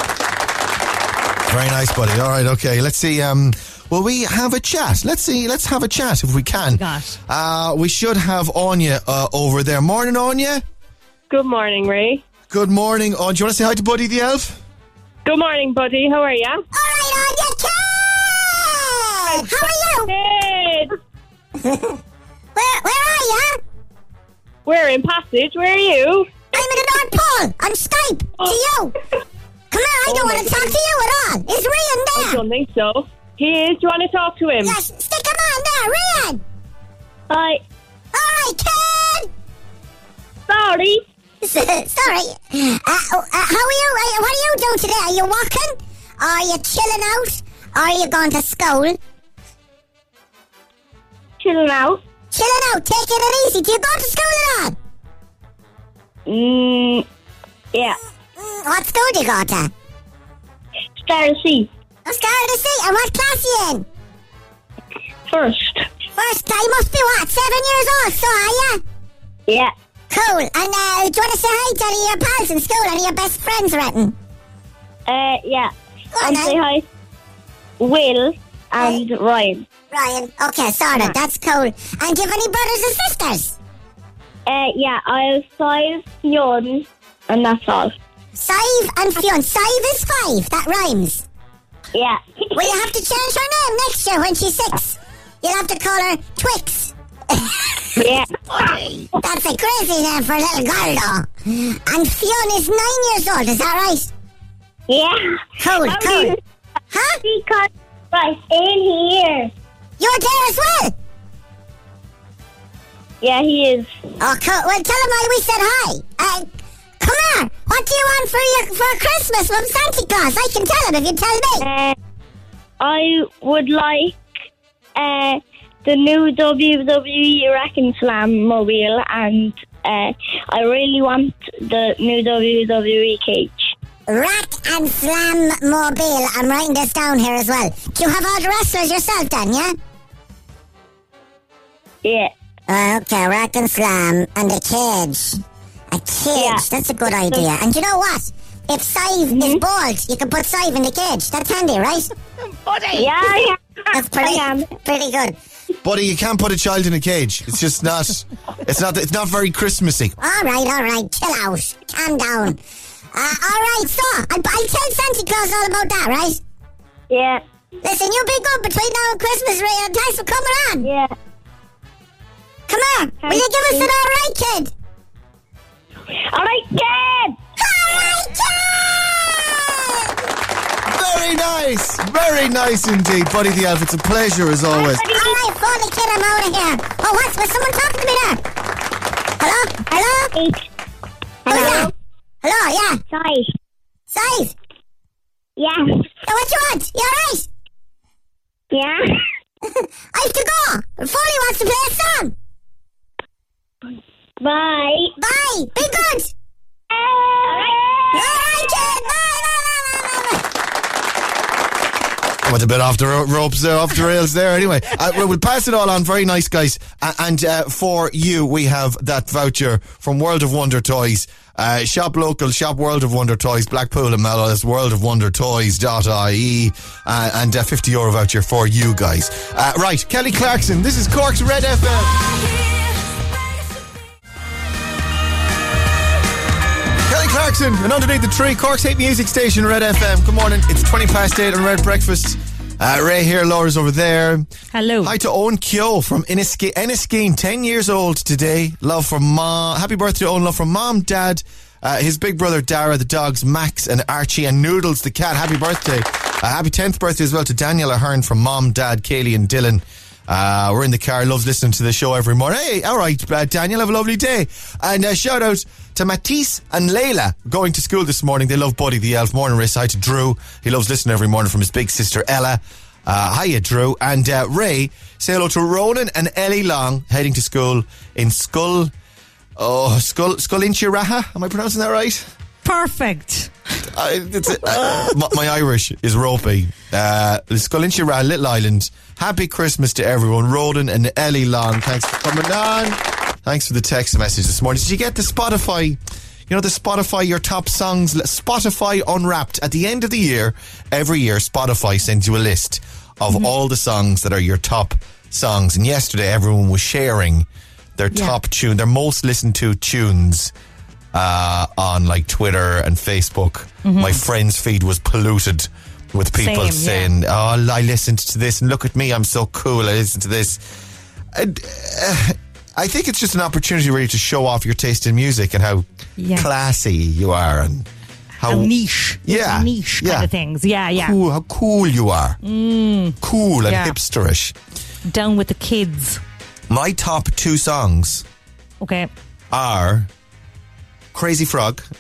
Very nice, buddy. All right, okay. Let's see. Um, will we have a chat? Let's see. Let's have a chat if we can. Gosh. Uh, we should have Anya uh, over there. Morning, Anya. Good morning, Ray. Good morning, Anya. Do you want to say hi to Buddy the Elf? Good morning, buddy. How are you? All right, on your. How are you? Good. Where, where are you? We're in Passage. Where are you? I'm in the North Pole on Skype to you. Come here, I don't want to talk to you at all. Is I Rian there? I don't think so. He is. Do you want to talk to him? Yes, stick him on there, Rian. Hi. All right, kid. Sorry. Sorry. Uh, uh, how are you? Uh, what are you doing today? Are you walking? Are you chilling out? Are you going to school? Chilling out. Chilling out, taking it easy. Do you go to school at all? Mm, yeah. Mm, what school do you go to? Star C. I'm scared to see. And what class you in? First. First, I must be what, seven years old, so are you? Yeah. Cool. And uh, do you want to say hi to any of your pals in school? Any of your best friends anything? Uh, yeah. Go And say hi. Will and Ryan. Ryan. Okay, sorted. That's cool. And do you have any brothers and sisters? Uh, yeah. I have five young, and that's all. Sive and Fionn. Sive is five. That rhymes. Yeah. Will you have to change her name next year when she's six? You'll have to call her Twix. yeah. That's a crazy name for a little girl, though. And Fionn is nine years old. Is that right? Yeah. Cool, How cool. you- Huh? Because right in here. You're there as well. Yeah, he is. Oh, cool. Well, tell him I we said hi. Uh, come here. What do you want for your for Christmas from Santa Claus? I can tell him if you tell me. Uh, I would like uh, the new WWE Wrecking Slam mobile, and uh, I really want the new WWE cage. Rack and Slam Mobile. I'm writing this down here as well. Do you have all the wrestlers yourself then, yeah? Yeah. Uh, okay, Rack and Slam and the cage. A cage. Yeah. That's a good idea. And you know what? If Sive is bald, you can put Sive in the cage. That's handy, right? Buddy. Yeah, yeah. That's pretty, I am. pretty good. Buddy, you can't put a child in a cage. It's just not. It's not. It's not very Christmassy. All right, all right, chill out. Calm down. Uh, all right, so I'll, I'll tell Santa Claus all about that, right? Yeah. Listen, you'll be good between now and Christmas, Ray, and thanks for coming on. Yeah. Come on, will you give us an all right, kid? All right, kid. All right, kid! Very nice. Very nice indeed, Buddy the Elf. It's a pleasure as always. All right, phony kid, I'm out of here. Oh, what's was someone talking to me there? Hello? Hello? Eight. Oh, hello. Hello, yeah. Sorry. Size. Yeah. Yeah, what you want? You alright? Yeah. I have to go. Foley wants to play a song. Bye. Bye. Be good. Bye. Alright, kid. Bye, bye, bye, bye, bye. Went a bit off the ro- ropes there, off the rails there. Anyway, uh, we'll, we'll pass it all on. Very nice, guys. Uh, and uh, for you, we have that voucher from World of Wonder Toys. Uh, shop local, shop World of Wonder Toys, Blackpool and Melrose, worldofwondertoys.ie, uh, and a 50 euro voucher for you guys. Uh, right, Kelly Clarkson, this is Cork's Red FM. Clarkson, and underneath the tree, Cork's hate music station, Red FM. Good morning. It's 20 past 8 on Red Breakfast. Uh, Ray here, Laura's over there. Hello. Hi to Owen Kyo from Enniskeane, Enniskeane, 10 years old today. Love from mom. Happy birthday, Owen. Love from mom, dad, uh, his big brother Dara, the dogs Max and Archie, and Noodles the cat. Happy birthday. Uh, happy 10th birthday as well to Daniel Ahern from mom, dad, Kaylee, and Dylan. Uh, we're in the car, loves listening to the show every morning. Hey, all right, uh, Daniel, have a lovely day. And uh, shout out to Matisse and Layla going to school this morning. They love Buddy the Elf. Morning race. Hi to Drew. He loves listening every morning from his big sister Ella. Uh, hiya, Drew. And uh, Ray, say hello to Ronan and Ellie Long heading to school in Skull. Oh, Skull, Skullinchiraha. Am I pronouncing that right? Perfect. I, it's uh, my, my Irish is ropey. Uh, Skullinchira, Little Island. Happy Christmas to everyone. Roden and Ellie Long. Thanks for coming on. Thanks for the text message this morning. Did you get the Spotify? You know the Spotify your top songs. Spotify Unwrapped. At the end of the year, every year Spotify sends you a list of all the songs that are your top songs. And yesterday, everyone was sharing their top tune, their most listened to tunes uh, on like Twitter and Facebook. My friend's feed was polluted with people Same, saying, "Oh, I listened to this, and look at me, I'm so cool. I listened to this." And, uh, I think it's just an opportunity really to show off your taste in music and how Yeah. classy you are and how, niche. Yeah, Niche kind yeah. of things. Yeah, yeah. cool, how cool you are. cool and Yeah. hipsterish. Down with the kids. My top two songs Okay. are Crazy Frog.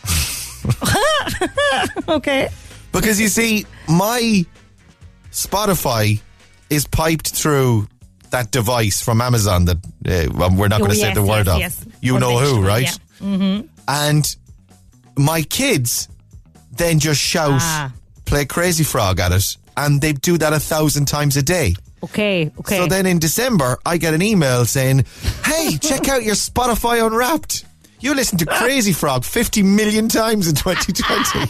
Okay. Because you see, my Spotify is piped through that device from Amazon that uh, well, we're not Oh, going to say yes, the word yes, of. You know who, right? yeah. And my kids then just shout, Ah. play Crazy Frog at it, and they do that a thousand times a day. Okay. Okay. So then in December, I get an email saying, Hey, check out your Spotify Unwrapped. You listened to Crazy Frog 50 million times in 2020.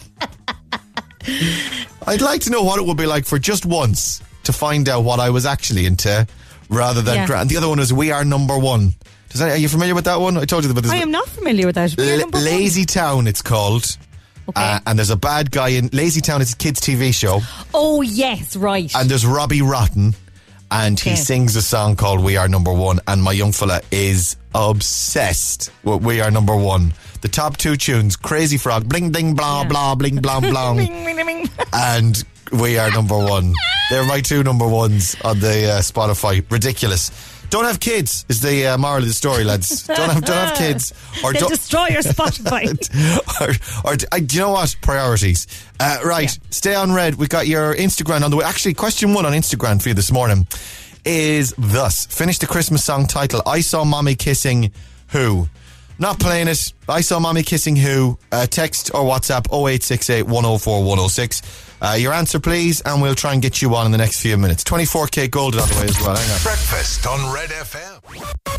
I'd like to know what it would be like for just once to find out what I was actually into rather than. Yeah. gra- And the other one is We Are Number One. Does that, are you familiar with that one? I told you about this. I am not familiar with that. We're La- number one. Lazy Town, it's called. Okay. Uh, and there's a bad guy in Lazy Town. It's a kids' TV show, oh yes, right. and there's Robbie Rotten, and he Okay. sings a song called "We Are Number One." And my young fella is obsessed with "We Are Number One." The top two tunes: "Crazy Frog," "Bling Bling Blah Yeah. Blah," "Bling Blah Blah," and "We Are Number One." They're my two number ones on the uh, Spotify. Ridiculous. Don't have kids is the uh, moral of the story, lads. Don't have don't have kids or They'll don't destroy your Spotify. or, or uh, do you know what? Priorities. Uh, right. Stay on red. We got your Instagram on the way. Actually, question one on Instagram for you this morning is thus: finish the Christmas song title. I saw mommy kissing who. Not playing it. I saw mommy kissing who. Uh, text or WhatsApp 0868 104 106. Uh, your answer, please, and we'll try and get you on in the next few minutes. 24kGoldn on the way as well. Breakfast on Red FM.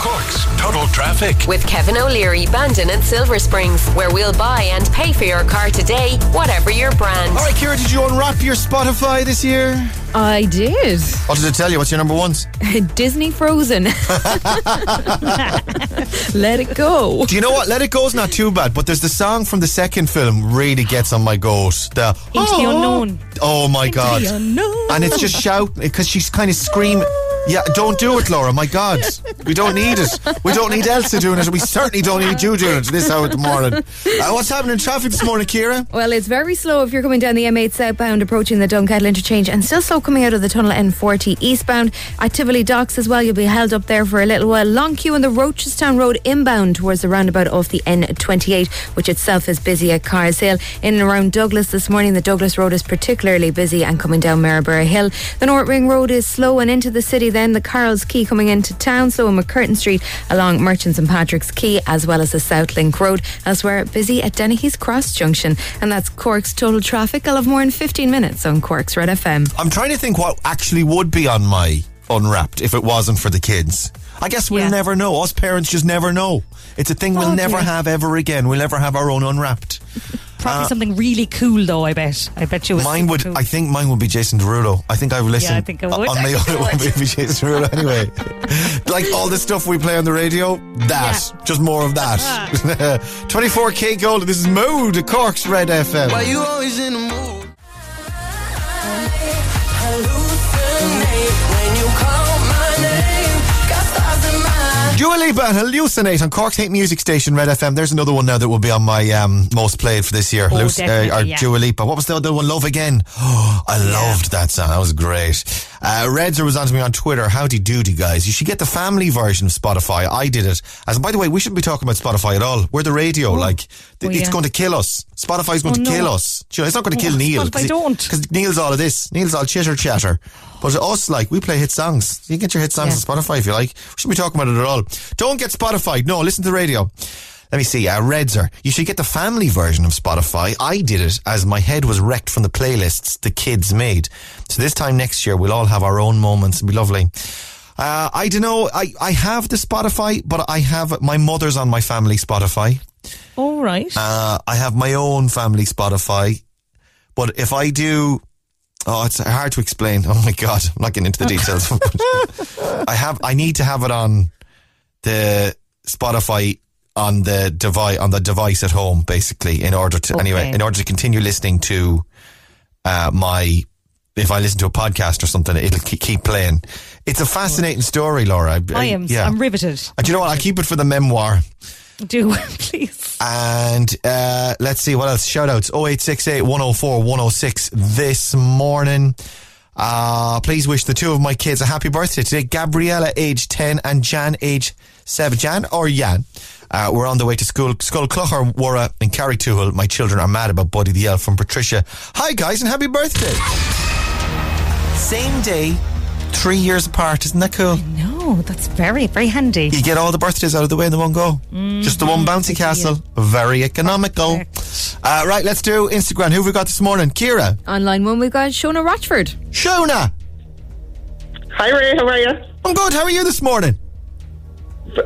Cork's Total Traffic. With Kevin O'Leary, Bandon and Silver Springs, where we'll buy and pay for your car today, whatever your brand. All right, Kira, did you unwrap your Spotify this year? I did. What did it tell you? What's your number ones? Disney Frozen. Let it go. Do you know what? Let It Go's not too bad, but there's the song from the second film really gets on my goat. The Into the unknown. Oh, oh my god! the unknown. And it's just shout because she's kind of screaming. Yeah, don't do it, Laura. My God, we don't need it. We don't need Elsa doing it. and We certainly don't need you doing it this hour of the morning. Uh, what's happening in traffic this morning, Kira? Well, it's very slow if you're coming down the M8 southbound, approaching the Dunkettle interchange, and still slow coming out of the tunnel N40 eastbound. At Tivoli Docks as well, you'll be held up there for a little while. Long queue on the Rochestown Road inbound towards the roundabout off the N28, which itself is busy at Carr's Hill. In and around Douglas this morning, the Douglas Road is particularly busy and coming down Maryborough Hill. The North Ring Road is slow and into the city then. The Carroll's Quay coming into town, slow on MacCurtain Street along Merchants and Patrick's Quay, as well as the South Link Road. Elsewhere, busy at Dennehy's Cross Junction. And that's Cork's total traffic. I'll have more in 15 minutes on Cork's Red FM. I'm trying to think what actually would be on my unwrapped if it wasn't for the kids. I guess we'll Yeah. never know. Us parents just never know. It's a thing we'll Oh, never dear. have ever again. We'll never have our own unwrapped. Probably uh, something really cool, though. I bet. I bet you. it was Mine would, cool. I think mine would be Jason Derulo. I think I've listened. I think it would. On I my think own, it it would would. be Jason Derulo anyway. like all the stuff we play on the radio, that. Just more of that. Ah. 24k gold. This is Mood, Cork's Red FM. Why you always in Dua Lipa and Hallucinate on Cork's Hate Music Station, Red FM. There's another one now that will be on my um, most played for this year. Halluc- definitely, or yeah. Dua Lipa. What was the other one? Love Again. Oh, I loved that song. That was great. Uh, Redzer was on to me on Twitter. Howdy doody, guys. You should get the family version of Spotify. I did it. As by the way, we shouldn't be talking about Spotify at all. We're the radio. Like, th- Oh, it's going to kill us. Spotify's going Oh, to no. kill us. You know, it's not going to Oh, kill Neil. Spotify don't. Because Neil's all of this. Neil's all chitter chatter. But us, like, we play hit songs. You can get your hit songs Yeah. on Spotify if you like. We shouldn't be talking about it at all. Don't get Spotify. No, listen to the radio. Let me see. Uh, Redzer, you should get the family version of Spotify. I did it as my head was wrecked from the playlists the kids made. So this time next year, we'll all have our own moments. It'll be lovely. Uh, I don't know. I, I have the Spotify, but I have my mother's on my family Spotify. All right. Uh, I have my own family Spotify, but if I do, oh, it's hard to explain. Oh my god, I'm not getting into the details. I have, I need to have it on the Spotify on the device on the device at home, basically, in order to anyway, in order to continue listening to uh, my. If I listen to a podcast or something, it'll keep playing. It's a fascinating story, Laura. I am. Yeah. I'm riveted. And do you know what? I'll keep it for the memoir. Do please. And uh, let's see what else. Shout outs 0868 104 106 this morning. Uh, please wish the two of my kids a happy birthday today. Gabriella, age 10, and Jan, age 7. Jan or Jan? Uh, we're on the way to school. Skull Clocher, Wara, and Carrigtwohill. My children are mad about Buddy the Elf from Patricia. Hi, guys, and happy birthday. Same day, three years apart. Isn't that cool? No, that's very, very handy. You get all the birthdays out of the way in the one go. Just the one bouncy castle. Very economical. Uh, right, let's do Instagram. Who have we got this morning? Kira. On line one, we've got Shona Rochford. Shona. Hi Ray, how are you? I'm good. How are you this morning?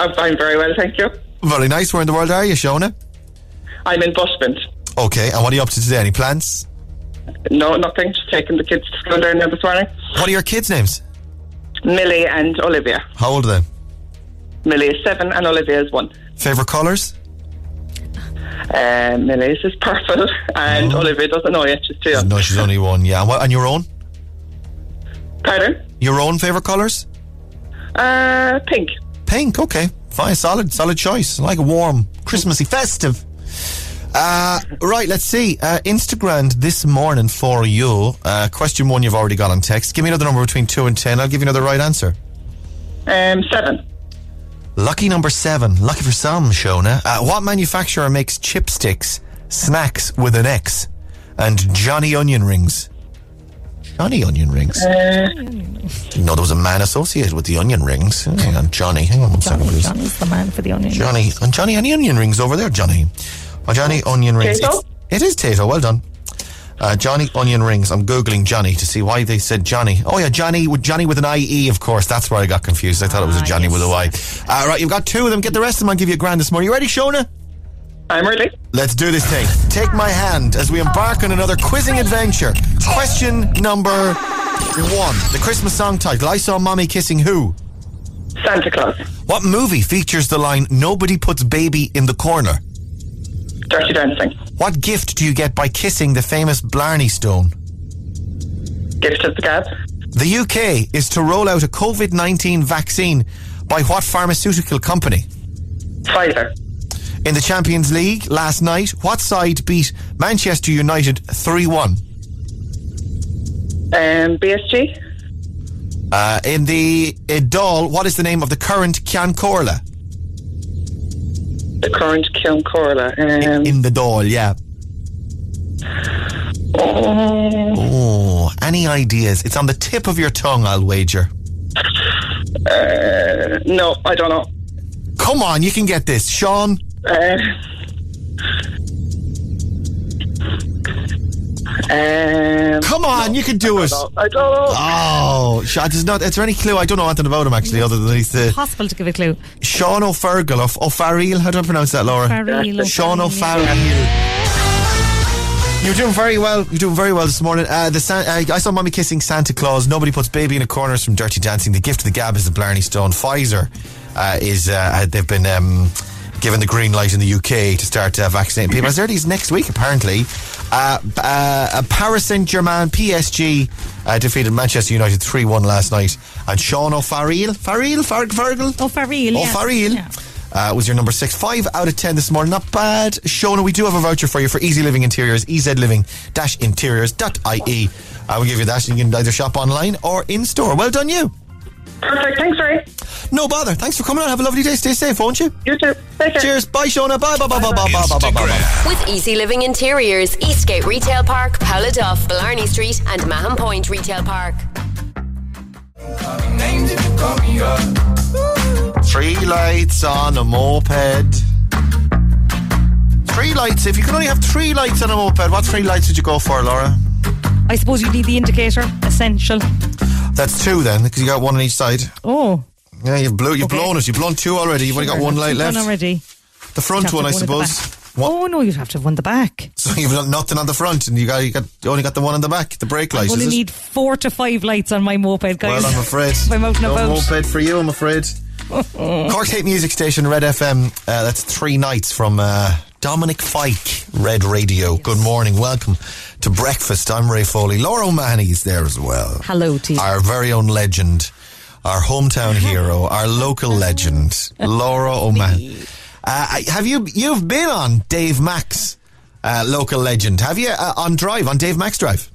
I'm fine, very well, thank you. Very nice. Where in the world are you, Shona? I'm in Bushbent. Okay, and what are you up to today? Any plans? No, nothing. Just taking the kids to school down there this morning. What are your kids' names? Millie and Olivia. How old are they? Millie is seven and Olivia is one. Favourite colours? Uh, Millie's is purple and Olivia doesn't know yet. She's two. No, she's only one. Yeah. And, what, and your own? Pardon? Your own favourite colours? Uh, pink. Pink. Okay. Fine. Solid. Solid choice. I like a warm, Christmassy, festive. Uh, right, let's see. Uh, Instagram this morning for you. Uh, question one you've already got on text. Give me another number between 2 and 10. I'll give you another right answer. Um, seven. Lucky number seven. Lucky for some, Shona. Uh, what manufacturer makes chipsticks, snacks with an X, and Johnny Onion Rings? Johnny Onion Rings. Uh, you know there was a man associated with the onion rings. Hang on, Johnny. Hang on one second, please. Johnny's the man for the onion. Johnny. And Johnny, any onion rings over there, Johnny? Oh, Johnny Onion Rings. Tayto? It's- It is Tayto. Well done. Uh, Johnny onion rings. I'm googling Johnny to see why they said Johnny. Oh yeah, Johnny with Johnny with an I E. Of course, that's where I got confused. I thought it was a Ah, Johnny yes. with a Y. Uh, right, you've got two of them. Get the rest of them. I'll give you a grand this morning. You ready, Shona? I'm ready. Let's do this thing. Take my hand as we embark on another quizzing adventure. Question number one: the Christmas song title. I saw mommy kissing who? Santa Claus. What movie features the line "Nobody puts baby in the corner"? Dirty Dancing. What gift do you get by kissing the famous Blarney Stone? Gift of the Gab. The UK is to roll out a COVID 19 vaccine by what pharmaceutical company? Pfizer. In the Champions League last night, what side beat Manchester United 3 1? Um, PSG. Uh, in the Dáil, what is the name of the current Ceann Comhairle? The current Ceann Comhairle. Um, In the Dáil, yeah. oh, Oh, any ideas? It's on the tip of your tongue, I'll wager. uh, no, I don't know. Come on, you can get this. Sean, Uh, um, come on, you can do it. no, I don't know. Oh, Sean, there's not, is there any clue? I don't know anything about him actually, other than he's the Possible to give a clue. Seán Ó Fearghaíl of O'Farrell. How do I pronounce that, Laura? Farrell, Sean O'Farrell, O'Farrell. You're doing very well. You're doing very well this morning. Uh, the San- uh, I saw mommy kissing Santa Claus. Nobody puts baby in a corner from Dirty Dancing. The gift of the gab is the Blarney Stone. Pfizer uh, is uh, they've been um, given the green light in the UK to start uh, vaccinating people as early as next week. Apparently, uh, uh, Paris Saint Germain PSG uh, defeated Manchester United three one last night, and Sean O'Farrell, Farrell, Farrell, Farrell, Oh, Farrell. Oh, yeah. Farrell. Yeah. Uh, was your number six. Five out of ten this morning. Not bad. Shona, we do have a voucher for you for EZ Living Interiors, ezliving-interiors.ie. I will give you that. You can either shop online or in store. Well done, you. Perfect. Thanks, Ray. No bother. Thanks for coming on. Have a lovely day. Stay safe, won't you? You too. Take care. Cheers. Bye, Shona. Bye, bye, bye, bye, bye, bye, bye, bye, bye, bye. With EZ Living Interiors, Eastgate Retail Park, Paula Duff, Blarney Street, and Mahon Point Retail Park. Three lights on a moped. Three lights. If you could only have three lights on a moped, what three lights would you go for, Laura? I suppose you need the indicator. Essential. That's two then, because you got one on each side. Oh. Yeah, you've blew, you've Okay. blown it. You've blown two already. You've only got one light left. One already. The front You'd have one, to I have one at the suppose. back. What? Oh no, you'd have to have one at the back. So you've got nothing on the front, and you got you got you only got the one on the back, the brake light. I only is it? need four to five lights on my moped, guys. Well, I'm afraid. If I'm out and no about. moped for you, I'm afraid. Cork Hate Music Station, Red FM. Uh, that's three nights from uh, Dominic Fike, Red Radio. Good morning, welcome to breakfast. I'm Ray Foley. Laura O'Mahony is there as well. Hello to you. Our very own legend, our hometown hero, our local legend, Laura O'Mahony. Uh, have you you've been on Dave Mac's, uh, local legend? Have you uh, on Drive on Dave Mac's Drive?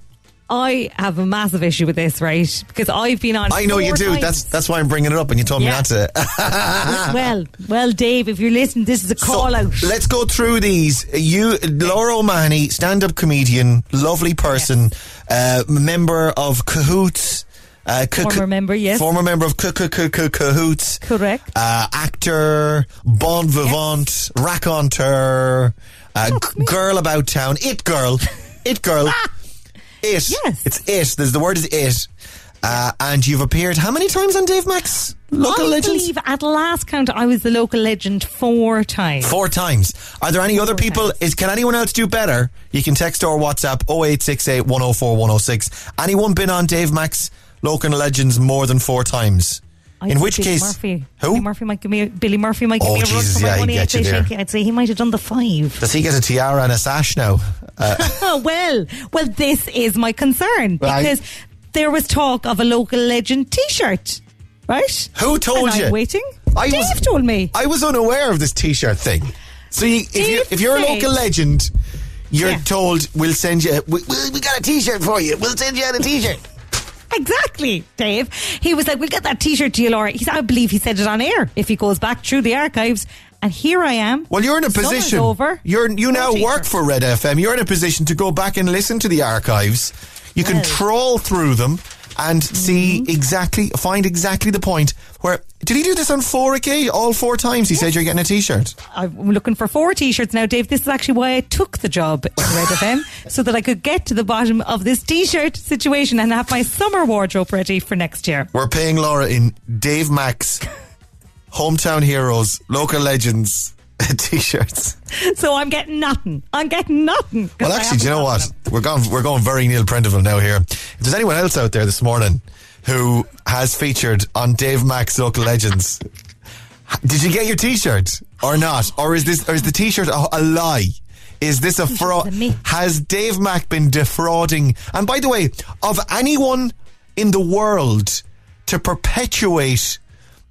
I have a massive issue with this, right? Because I've been on. I know you do. times. That's that's why I'm bringing it up, and you told me not to. well, well, Dave, if you're listening, this is a call So, out. Let's go through these. You, Laura O'Mahony, stand-up comedian, lovely person, uh, member of Cahoots. Uh, Ca- Former Ca- member, yes. Former member of Ca- Cahoots. Correct. Uh, actor, bon vivant, raconteur, uh, g- girl about town, it girl, it girl, it. Yes. It's it. There's the word is it. Uh, and you've appeared how many times on Dave Mac's? Local I legends? believe at last count, I was the local legend four times. Four times. Are there any other people? Is can anyone else do better? You can text or WhatsApp 0868 104 106. Anyone been on Dave Mac's Local Legends more than four times? I'd In which Billy case, Murphy. who? Billy Murphy might give me. A, Billy Murphy might give Oh, me a run Jesus, for my yeah, money. I'd say. Shanky, I'd say he might have done the five. Does he get a tiara and a sash now? Uh, well, well, this is my concern Right. because there was talk of a local legend T-shirt, right? who told and you? I'm waiting. I Dave was- told me. I was unaware of this T-shirt thing. So you, if, you, if you're a local legend, you're Yeah. told we'll send you. We, we, we got a T-shirt for you. We'll send you out a T-shirt. Exactly, Dave. He was like, "We'll get that T-shirt to you, Laura." He said, "I believe he said it on air." If he goes back through the archives, and here I am. Well, you're in a Summer's position. over. You're you now work T-shirt. for Red FM. You're in a position to go back and listen to the archives. You can troll through them and see Mm-hmm. exactly, find exactly the point where. Did he do this on 4K all four times? He said you're getting a t shirt. I'm looking for four t-shirts now, Dave. This is actually why I took the job in Red FM, so that I could get to the bottom of this t-shirt situation and have my summer wardrobe ready for next year. We're paying Laura in Dave Mac's, hometown heroes, local legends t shirts. So I'm getting nothing. I'm getting nothing. Well, actually, do you know what? We're going, we're going very Neil Prendeville now here. If there's anyone else out there this morning who has featured on Dave Mac's Local Legends, did you get your T-shirt or not? Or is this, or is the T-shirt a, a lie? Is this a fraud? Has Dave Mac been defrauding? And by the way, of anyone in the world to perpetuate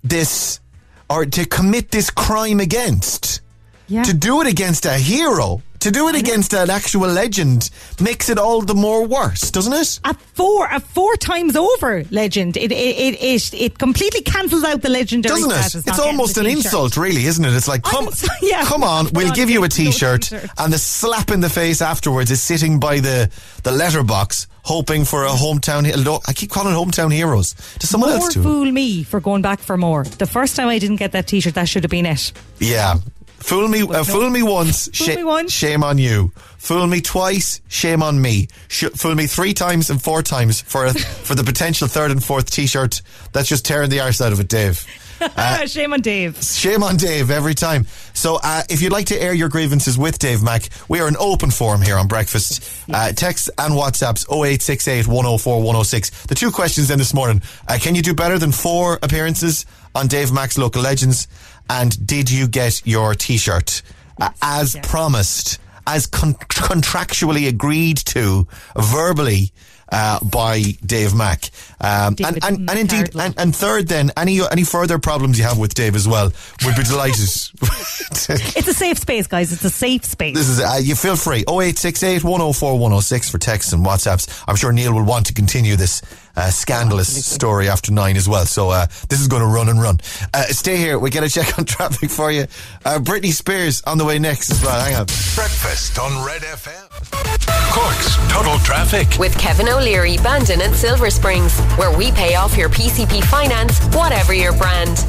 this or to commit this crime against, Yeah. to do it against a hero, to do it against an actual legend, makes it all the more worse, doesn't it? A four, a four times over legend. It it it it, it completely cancels out the legendary Doesn't it? It's almost an t-shirt. insult, really, isn't it? It's like, come, yeah. come on, we'll give you a give me no T-shirt, and the slap in the face afterwards is sitting by the the letterbox, hoping for a hometown. I keep calling hometown heroes. To someone More else it? fool me for going back for more. The first time I didn't get that t-shirt, that should have been it. Yeah. Fool me, uh, fool me once, Fool me once. shame on you. Fool me twice, shame on me. Sh- fool me three times and four times for a, for the potential third and fourth T-shirt. That's just tearing the arse out of it, Dave. Uh, Shame on Dave. Shame on Dave every time. So, uh, if you'd like to air your grievances with Dave Mac, we are an open forum here on Breakfast. Uh, text and WhatsApps 0868 104 106. The two questions then this morning. Uh, can you do better than four appearances on Dave Mac's Local Legends? And did you get your t shirt uh, as promised, as con- contractually agreed to verbally? Uh, by Dave Mac, um, and, and, and indeed, and, and third, then any any further problems you have with Dave as well, we'd be delighted. It's a safe space, guys. It's a safe space. This is uh, you feel free 0868 104 106 for texts and WhatsApps. I'm sure Neil will want to continue this uh, scandalous story after nine as well. So uh, this is going to run and run. Uh, stay here. We get a check on traffic for you. Uh, Britney Spears on the way next as well. Hang on. Breakfast on Red FM. Cork's Total Traffic. With Kevin O'Leary, Bandon and Silver Springs, where we pay off your PCP finance, whatever your brand.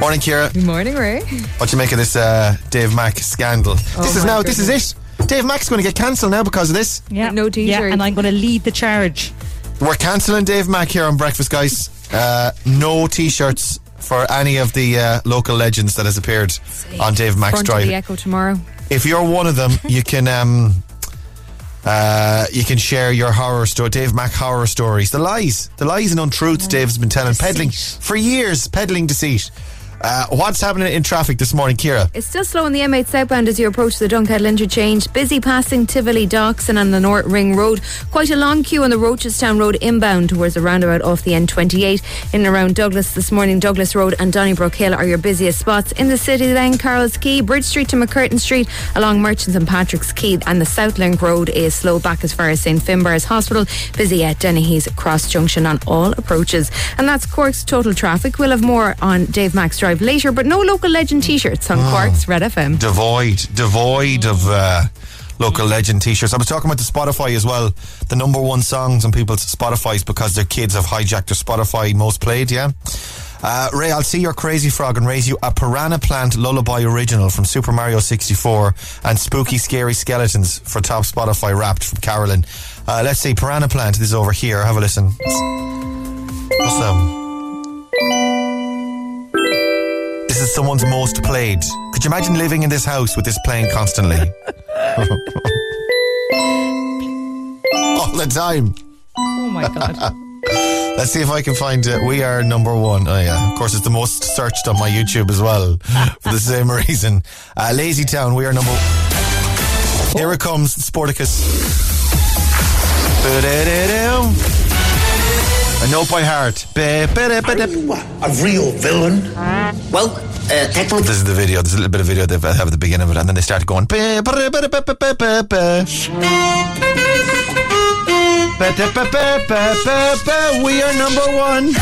Morning, Kira. Good morning, Ray. What do you make of this uh, Dave Mac scandal? this is my now. This is it. Dave Mac's going to get cancelled now because of this. yeah. No Yeah, t-shirt. and I'm going to lead the charge. We're cancelling Dave Mac here on Breakfast, guys. Uh, no t-shirts for any of the uh, local legends that has appeared on Dave Mac's Front drive. the Echo tomorrow. If you're one of them, you can um, uh, you can share your horror story, Dave Mac horror stories, the lies, the lies and untruths Dave's been telling, peddling for years, peddling deceit. Uh, what's happening in traffic this morning, Kira? It's still slow on the M8 southbound as you approach the Dunkettle interchange. Busy passing Tivoli Docks and on the North Ring Road. Quite a long queue on the Rochestown Road inbound towards the roundabout off the N28. In and around Douglas this morning, Douglas Road and Donnybrook Hill are your busiest spots. In the city then, Carroll's Quay, Bridge Street to MacCurtain Street along Merchants and Patrick's Quay and the South Link Road is slow back as far as St Finbarr's Hospital. Busy at Dennehy's Cross Junction on all approaches. And that's Cork's total traffic. We'll have more on Dave Mac's Drive later, but no local legend t-shirts on Cork's Red FM. Devoid, devoid of uh, local legend t-shirts. I was talking about the Spotify as well. The number one songs on people's Spotify's because their kids have hijacked their Spotify most played. Yeah. Uh, Ray, I'll see your crazy frog and raise you a Piranha Plant Lullaby original from Super Mario 64 and Spooky Scary Skeletons for top Spotify Wrapped from Carolyn. Uh, let's see, Piranha Plant. This is over here. Have a listen. That? This is someone's most played. Could you imagine living in this house with this playing constantly? All the time. Oh my God. Let's see if I can find it. We are number one. Oh yeah, of course it's the most searched on my YouTube as well for the same reason. Uh, Lazy Town. We are number. Here it comes, Sportacus. A note by heart. Ba- ba-da-ba-da. A real villain? Well, uh, technically. This is the video. There's a little bit of video they have at the beginning of it, and then they start going. We are number one.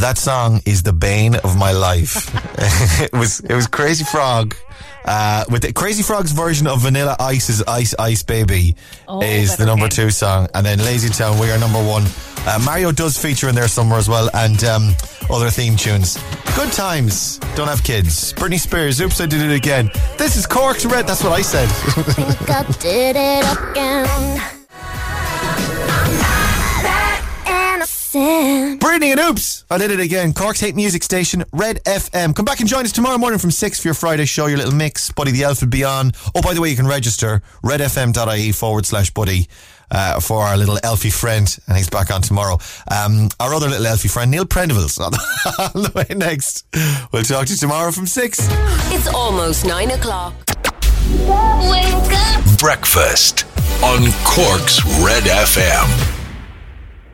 That song is the bane of my life. it was it was Crazy Frog Uh, with the Crazy Frogs version of Vanilla Ice's Ice Ice Baby Oh, is the number name. two song. And then Lazy Town, we are number one. Uh, Mario does feature in there somewhere as well, and um, other theme tunes. Good times. Don't have kids. Britney Spears, oops, I did it again. This is Cork's Red. That's what I said. Think I did it again. That innocent. Britney and Oops. I did it again. Cork's Hate Music Station, Red FM. Come back and join us tomorrow morning from 6 for your Friday show, your little mix. Buddy the Elf will be on. Oh, by the way, you can register redfm.ie forward slash buddy. Uh, for our little elfie friend, and he's back on tomorrow. Um, our other little elfie friend, Neil Prendeville's on the, on the way next. We'll talk to you tomorrow from 6. It's almost nine o'clock. Wake up. Breakfast on Cork's Red FM.